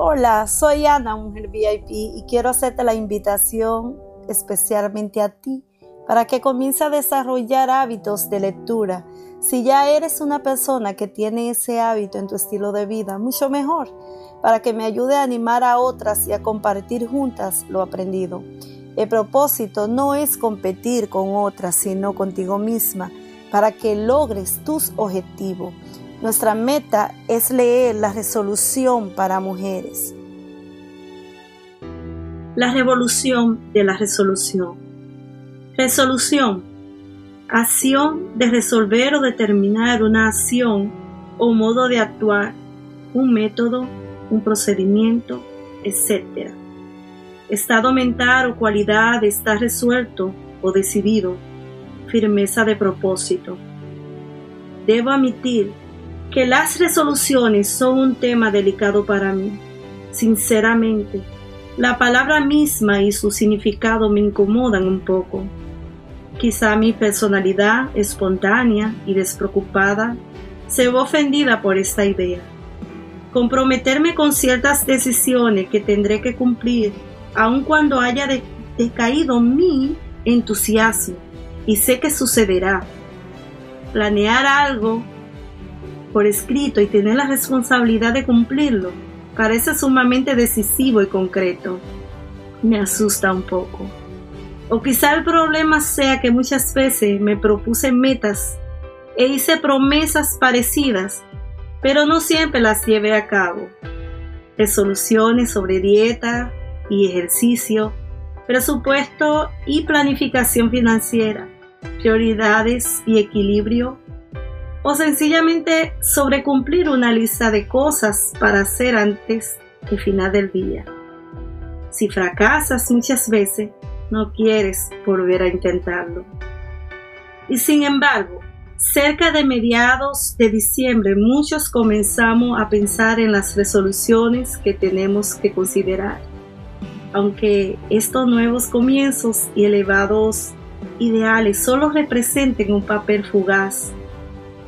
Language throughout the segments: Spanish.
Hola, soy Ana, mujer VIP, y quiero hacerte la invitación especialmente a ti para que comience a desarrollar hábitos de lectura. Si ya eres una persona que tiene ese hábito en tu estilo de vida, mucho mejor, para que me ayude a animar a otras y a compartir juntas lo aprendido. El propósito no es competir con otras, sino contigo misma, para que logres tus objetivos. Nuestra meta es leer la resolución para mujeres. La revolución de la resolución. Resolución. Acción de resolver o determinar una acción o modo de actuar, un método, un procedimiento, etc. Estado mental o cualidad estar resuelto o decidido. Firmeza de propósito. Debo admitir que las resoluciones son un tema delicado para mí. Sinceramente, la palabra misma y su significado me incomodan un poco. Quizá mi personalidad espontánea y despreocupada se ve ofendida por esta idea. Comprometerme con ciertas decisiones que tendré que cumplir, aun cuando haya decaído mi entusiasmo, y sé que sucederá. Planear algo por escrito y tener la responsabilidad de cumplirlo parece sumamente decisivo y concreto. Me asusta un poco. O quizá el problema sea que muchas veces me propuse metas e hice promesas parecidas, pero no siempre las llevé a cabo. Resoluciones sobre dieta y ejercicio, presupuesto y planificación financiera, prioridades y equilibrio o sencillamente sobrecumplir una lista de cosas para hacer antes del final del día. Si fracasas muchas veces, no quieres volver a intentarlo. Y sin embargo, cerca de mediados de diciembre muchos comenzamos a pensar en las resoluciones que tenemos que considerar. Aunque estos nuevos comienzos y elevados ideales solo representen un papel fugaz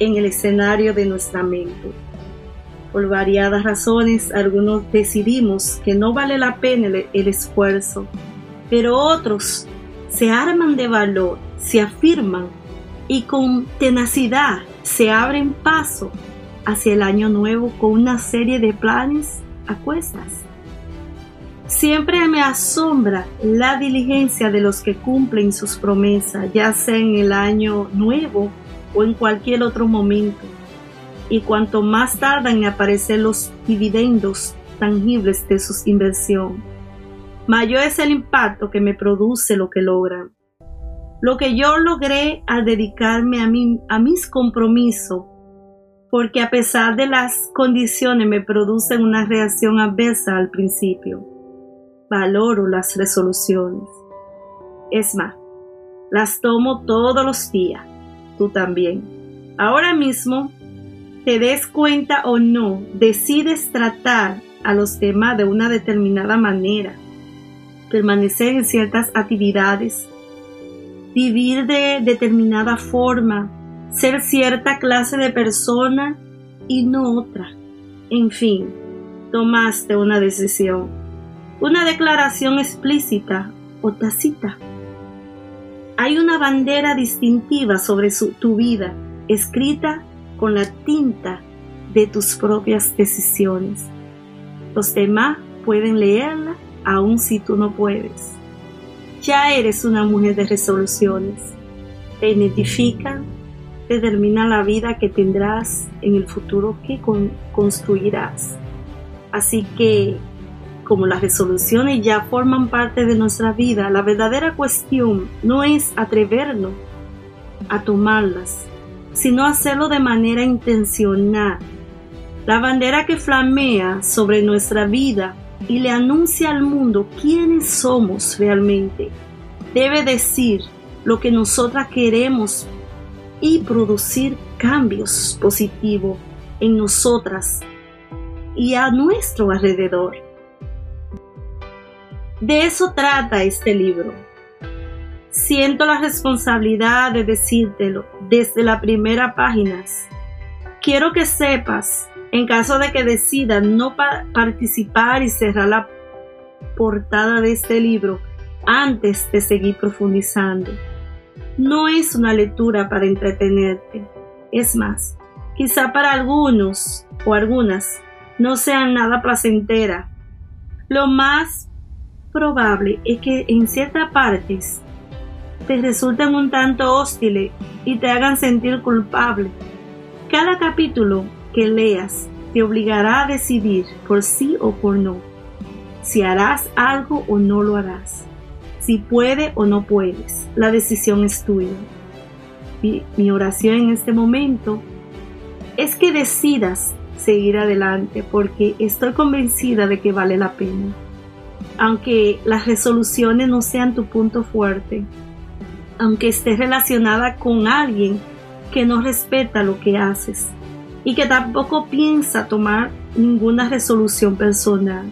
en el escenario de nuestra mente. Por variadas razones, algunos decidimos que no vale la pena el, esfuerzo, pero otros se arman de valor, se afirman y con tenacidad se abren paso hacia el año nuevo con una serie de planes a cuestas. Siempre me asombra la diligencia de los que cumplen sus promesas, ya sea en el año nuevo o en cualquier otro momento. Y cuanto más tardan en aparecer los dividendos tangibles de su inversión, mayor es el impacto que me produce lo que logran. Lo que yo logré al dedicarme a, mí, a mis compromisos, porque a pesar de las condiciones me producen una reacción adversa al principio. Valoro las resoluciones. Es más, las tomo todos los días tú también. Ahora mismo, te des cuenta o no, decides tratar a los demás de una determinada manera, permanecer en ciertas actividades, vivir de determinada forma, ser cierta clase de persona y no otra. En fin, tomaste una decisión, una declaración explícita o tacita hay una bandera distintiva sobre tu vida, escrita con la tinta de tus propias decisiones. Los demás pueden leerla aun si tú no puedes. Ya eres una mujer de resoluciones. Te identifican, determina la vida que tendrás en el futuro que construirás. Así que como las resoluciones ya forman parte de nuestra vida, la verdadera cuestión no es atrevernos a tomarlas, sino hacerlo de manera intencional. La bandera que flamea sobre nuestra vida y le anuncia al mundo quiénes somos realmente, debe decir lo que nosotras queremos y producir cambios positivos en nosotras y a nuestro alrededor. De eso trata este libro. Siento la responsabilidad de decírtelo desde la primera página. Quiero que sepas En caso de que decida no participar y cerrar la portada de este libro antes de seguir profundizando, no es una lectura para entretenerte. Es más, quizá para algunos o algunas no sean nada placentera. Lo más probable es que en ciertas partes te resulten un tanto hostiles y te hagan sentir culpable. Cada capítulo que leas te obligará a decidir por sí o por no, si harás algo o no lo harás, si puede o no puedes. La decisión es tuya. Mi, mi oración en este momento es que decidas seguir adelante porque estoy convencida de que vale la pena. Aunque las resoluciones no sean tu punto fuerte, aunque estés relacionada con alguien que no respeta lo que haces y que tampoco piensa tomar ninguna resolución personal,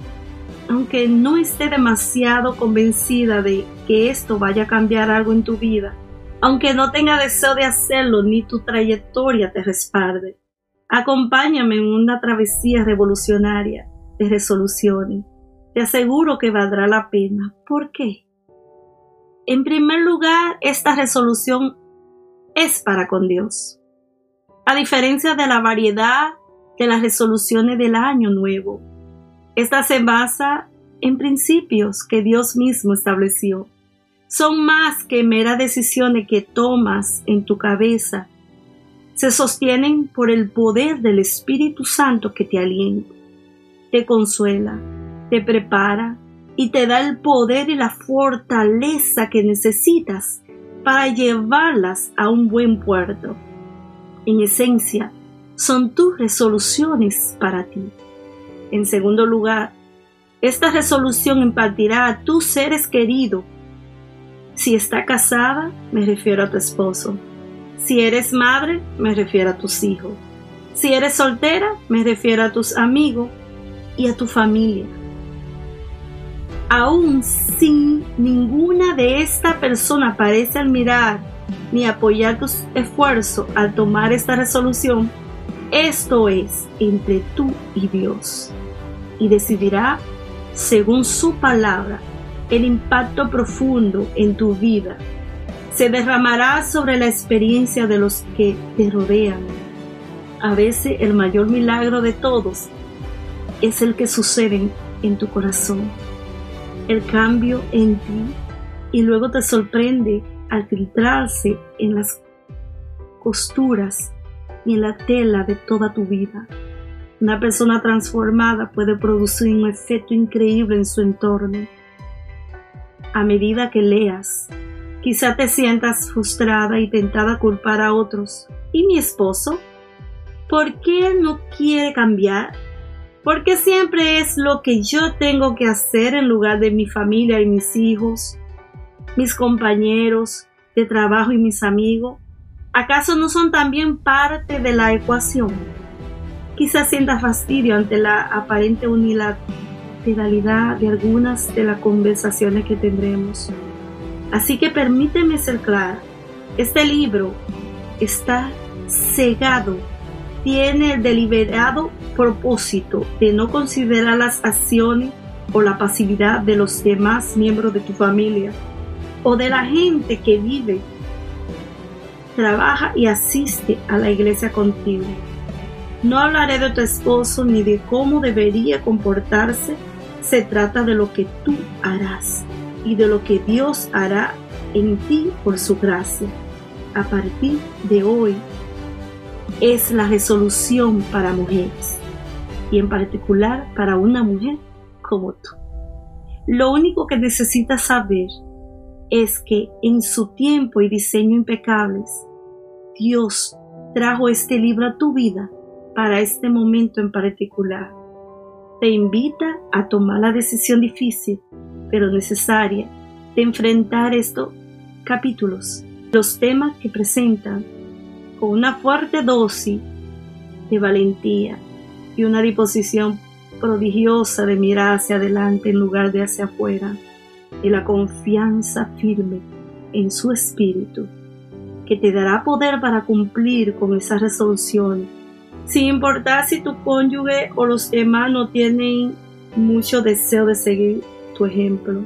aunque no esté demasiado convencida de que esto vaya a cambiar algo en tu vida, aunque no tenga deseo de hacerlo ni tu trayectoria te respalde. Acompáñame en una travesía revolucionaria de resoluciones. Te aseguro que valdrá la pena. ¿Por qué? En primer lugar, esta resolución es para con Dios. A diferencia de la variedad de las resoluciones del año nuevo, esta se basa en principios que Dios mismo estableció. Son más que meras decisiones que tomas en tu cabeza. Se sostienen por el poder del Espíritu Santo que te alienta, te consuela, te prepara y te da el poder y la fortaleza que necesitas para llevarlas a un buen puerto. En esencia, son tus resoluciones para ti. En segundo lugar, esta resolución impartirá a tus seres queridos. Si está casada, me refiero a tu esposo. Si eres madre, me refiero a tus hijos. Si eres soltera, me refiero a tus amigos y a tu familia aun si ninguna de esta persona parece admirar ni apoyar tus esfuerzos al tomar esta resolución, esto es entre tú y Dios y decidirá, según su palabra, el impacto profundo en tu vida. Se derramará sobre la experiencia de los que te rodean. A veces el mayor milagro de todos es el que sucede en tu corazón el cambio en ti y luego te sorprende al filtrarse en las costuras y en la tela de toda tu vida. Una persona transformada puede producir un efecto increíble en su entorno. A medida que leas, quizá te sientas frustrada y tentada a culpar a otros. ¿Y mi esposo? ¿Por qué no quiere cambiar? Porque siempre es lo que yo tengo que hacer en lugar de mi familia y mis hijos, mis compañeros de trabajo y mis amigos. ¿Acaso no son también parte de la ecuación? Quizás sienta fastidio ante la aparente unilateralidad de algunas de las conversaciones que tendremos. Así que permíteme ser clara. Este libro está cegado tiene el deliberado propósito de no considerar las acciones o la pasividad de los demás miembros de tu familia o de la gente que vive, trabaja y asiste a la iglesia contigo. No hablaré de tu esposo ni de cómo debería comportarse, se trata de lo que tú harás y de lo que Dios hará en ti por su gracia. A partir de hoy es la resolución para mujeres y en particular para una mujer como tú. Lo único que necesitas saber es que en su tiempo y diseño impecables, Dios trajo este libro a tu vida para este momento en particular. Te invita a tomar la decisión difícil, pero necesaria, de enfrentar estos capítulos, los temas que presentan con una fuerte dosis de valentía y una disposición prodigiosa de mirar hacia adelante en lugar de hacia afuera, y la confianza firme en su espíritu, que te dará poder para cumplir con esa resolución sin importar si tu cónyuge o los demás no tienen mucho deseo de seguir tu ejemplo.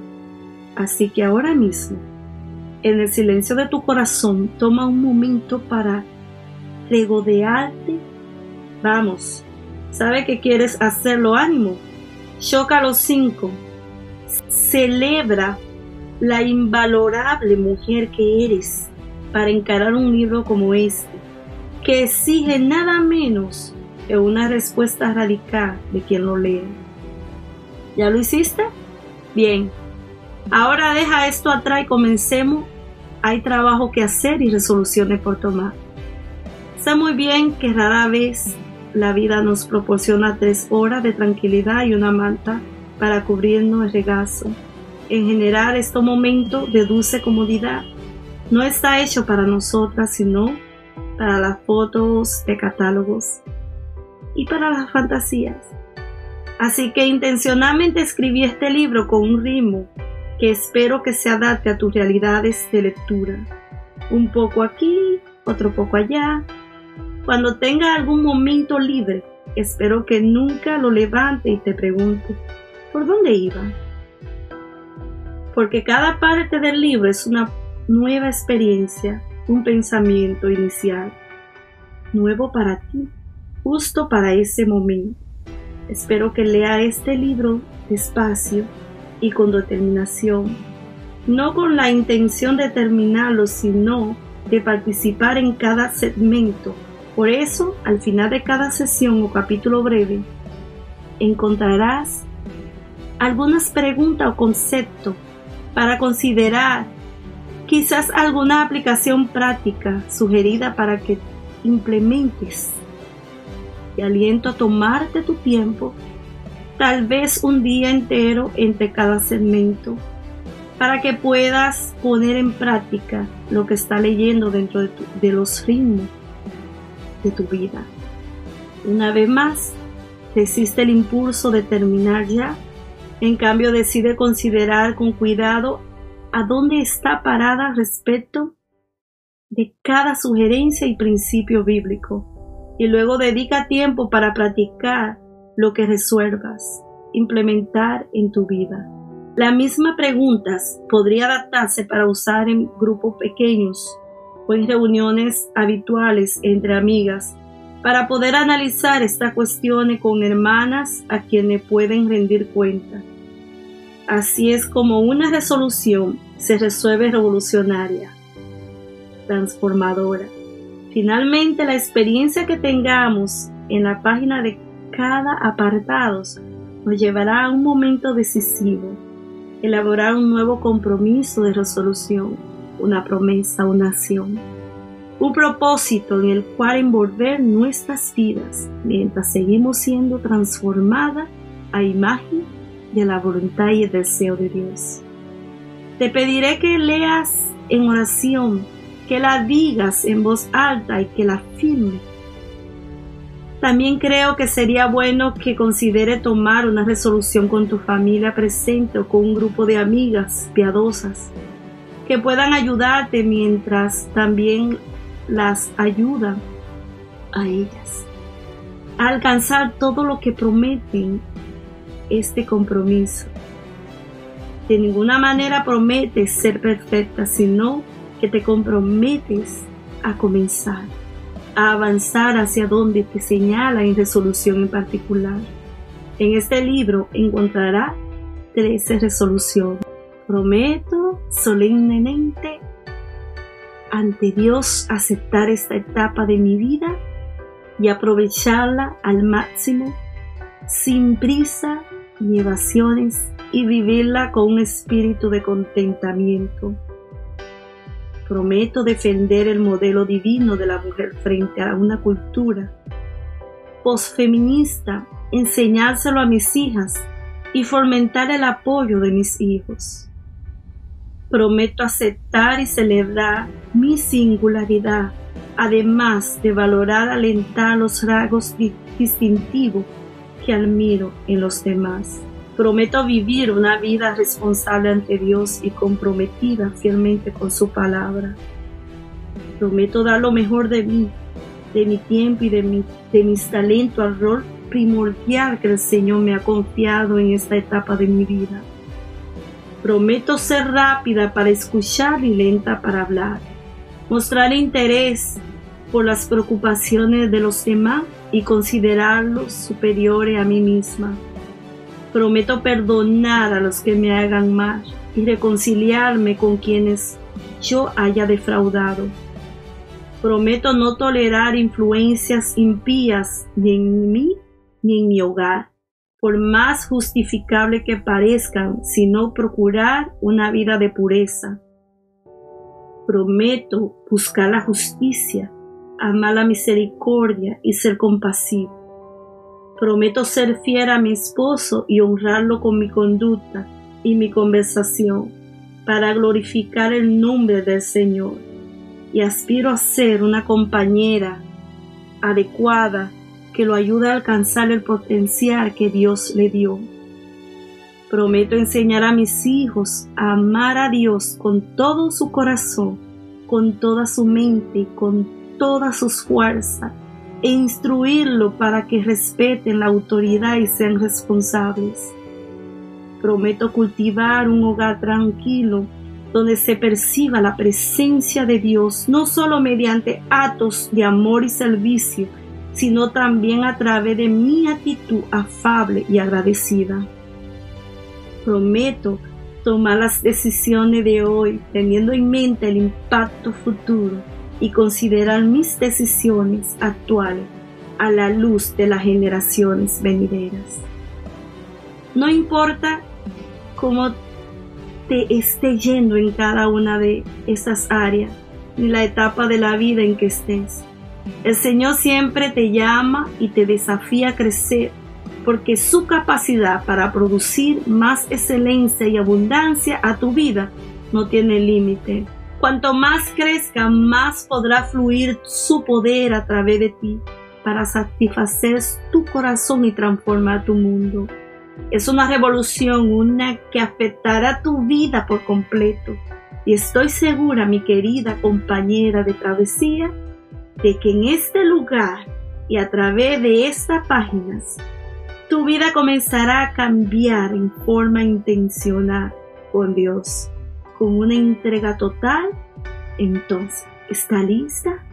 Así que ahora mismo, en el silencio de tu corazón, toma un momento para regodearte. Vamos, sabe que quieres hacerlo, ánimo. Choca los cinco. Celebra la invalorable mujer que eres para encarar un libro como este, que exige nada menos que una respuesta radical de quien lo lee. ¿Ya lo hiciste? Bien. Ahora deja esto atrás y comencemos. Hay trabajo que hacer y resoluciones por tomar. Sé muy bien que rara vez la vida nos proporciona tres horas de tranquilidad y una manta para cubrirnos el regazo. En general, este momento de dulce comodidad no está hecho para nosotras, sino para las fotos de catálogos y para las fantasías. Así que intencionalmente escribí este libro con un ritmo que espero que se adapte a tus realidades de lectura. Un poco aquí, otro poco allá. Cuando tenga algún momento libre, espero que nunca lo levante y te pregunte, ¿por dónde iba? Porque cada parte del libro es una nueva experiencia, un pensamiento inicial, nuevo para ti, justo para ese momento. Espero que lea este libro despacio y con determinación, no con la intención de terminarlo, sino de participar en cada segmento. Por eso, al final de cada sesión o capítulo breve, encontrarás algunas preguntas o conceptos para considerar quizás alguna aplicación práctica sugerida para que implementes. Te aliento a tomarte tu tiempo, tal vez un día entero entre cada segmento, para que puedas poner en práctica lo que está leyendo dentro de, de los ritmos de tu vida. Una vez más, resiste el impulso de terminar ya, en cambio decide considerar con cuidado a dónde está parada respecto de cada sugerencia y principio bíblico y luego dedica tiempo para practicar lo que resuelvas, implementar en tu vida. La misma pregunta podría adaptarse para usar en grupos pequeños o en reuniones habituales entre amigas para poder analizar esta cuestión con hermanas a quienes pueden rendir cuenta. Así es como una resolución se resuelve revolucionaria, transformadora. Finalmente, la experiencia que tengamos en la página de cada apartado nos llevará a un momento decisivo, elaborar un nuevo compromiso de resolución, una promesa, una acción, un propósito en el cual envolver nuestras vidas mientras seguimos siendo transformadas a imagen de la voluntad y el deseo de Dios. Te pediré que leas en oración, que la digas en voz alta y que la firme. También creo que sería bueno que considere tomar una resolución con tu familia presente o con un grupo de amigas piadosas que puedan ayudarte mientras también las ayudan a ellas a alcanzar todo lo que prometen este compromiso. De ninguna manera prometes ser perfecta, sino que te comprometes a comenzar, a avanzar hacia donde te señala en resolución en particular. En este libro encontrará 13 resoluciones. Prometo solemnemente ante Dios aceptar esta etapa de mi vida y aprovecharla al máximo, sin prisa ni evasiones y vivirla con un espíritu de contentamiento. Prometo defender el modelo divino de la mujer frente a una cultura posfeminista, enseñárselo a mis hijas y fomentar el apoyo de mis hijos. Prometo aceptar y celebrar mi singularidad, además de valorar, alentar los rasgos distintivos que admiro en los demás. Prometo vivir una vida responsable ante Dios y comprometida fielmente con su palabra. Prometo dar lo mejor de mí de mi tiempo y de, mi, de mis talentos al rol primordial que el Señor me ha confiado en esta etapa de mi vida. Prometo ser rápida para escuchar y lenta para hablar. Mostrar interés por las preocupaciones de los demás y considerarlos superiores a mí misma. Prometo perdonar a los que me hagan mal y reconciliarme con quienes yo haya defraudado. Prometo no tolerar influencias impías ni en mí ni en mi hogar, por más justificable que parezcan, sino procurar una vida de pureza. Prometo buscar la justicia, amar la misericordia y ser compasivo. Prometo ser fiel a mi esposo y honrarlo con mi conducta y mi conversación para glorificar el nombre del Señor. Y aspiro a ser una compañera adecuada que lo ayude a alcanzar el potencial que Dios le dio. Prometo enseñar a mis hijos a amar a Dios con todo su corazón, con toda su mente, con todas sus fuerzas, e instruirlo para que respeten la autoridad y sean responsables. Prometo cultivar un hogar tranquilo donde se perciba la presencia de Dios, no solo mediante actos de amor y servicio, sino también a través de mi actitud afable y agradecida. Prometo tomar las decisiones de hoy teniendo en mente el impacto futuro y considerar mis decisiones actuales a la luz de las generaciones venideras. No importa cómo te esté yendo en cada una de esas áreas, ni la etapa de la vida en que estés. El Señor siempre te llama y te desafía a crecer porque su capacidad para producir más excelencia y abundancia a tu vida no tiene límite. Cuanto más crezca, más podrá fluir su poder a través de ti para satisfacer tu corazón y transformar tu mundo. Es una revolución, una que afectará tu vida por completo. Y estoy segura, mi querida compañera de travesía, de que en este lugar y a través de estas páginas, tu vida comenzará a cambiar en forma intencional con Dios, con una entrega total. Entonces, ¿está lista?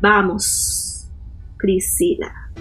Vamos, Priscila.